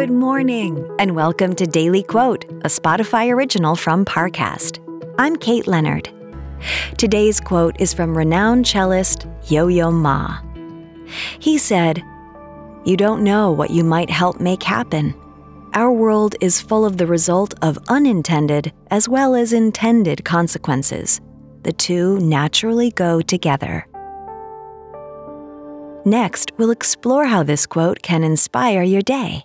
Good morning, and welcome to Daily Quote, a Spotify original from Parcast. I'm Kate Leonard. Today's quote is from renowned cellist Yo Yo Ma. He said, You don't know what you might help make happen. Our world is full of the result of unintended as well as intended consequences. The two naturally go together. Next, we'll explore how this quote can inspire your day.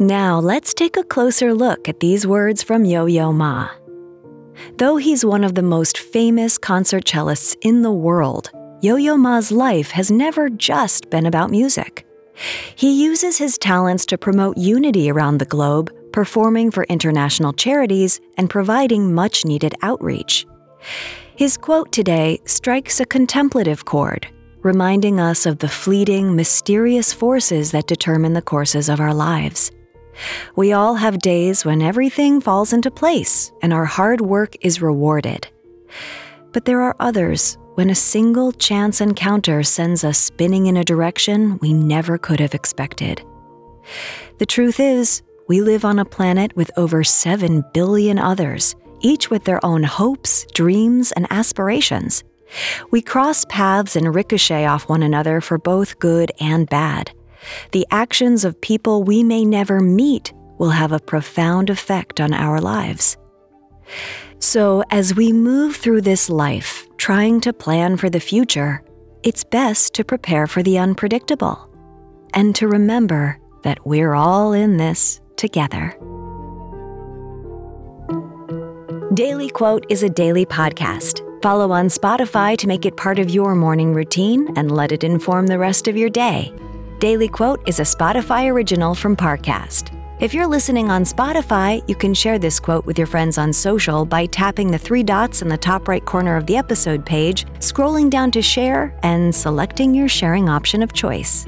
Now, let's take a closer look at these words from Yo Yo Ma. Though he's one of the most famous concert cellists in the world, Yo Yo Ma's life has never just been about music. He uses his talents to promote unity around the globe, performing for international charities and providing much needed outreach. His quote today strikes a contemplative chord, reminding us of the fleeting, mysterious forces that determine the courses of our lives. We all have days when everything falls into place and our hard work is rewarded. But there are others when a single chance encounter sends us spinning in a direction we never could have expected. The truth is, we live on a planet with over 7 billion others, each with their own hopes, dreams, and aspirations. We cross paths and ricochet off one another for both good and bad the actions of people we may never meet will have a profound effect on our lives. So, as we move through this life trying to plan for the future, it's best to prepare for the unpredictable and to remember that we're all in this together. Daily Quote is a daily podcast. Follow on Spotify to make it part of your morning routine and let it inform the rest of your day. Daily Quote is a Spotify original from Parcast. If you're listening on Spotify, you can share this quote with your friends on social by tapping the three dots in the top right corner of the episode page, scrolling down to share, and selecting your sharing option of choice.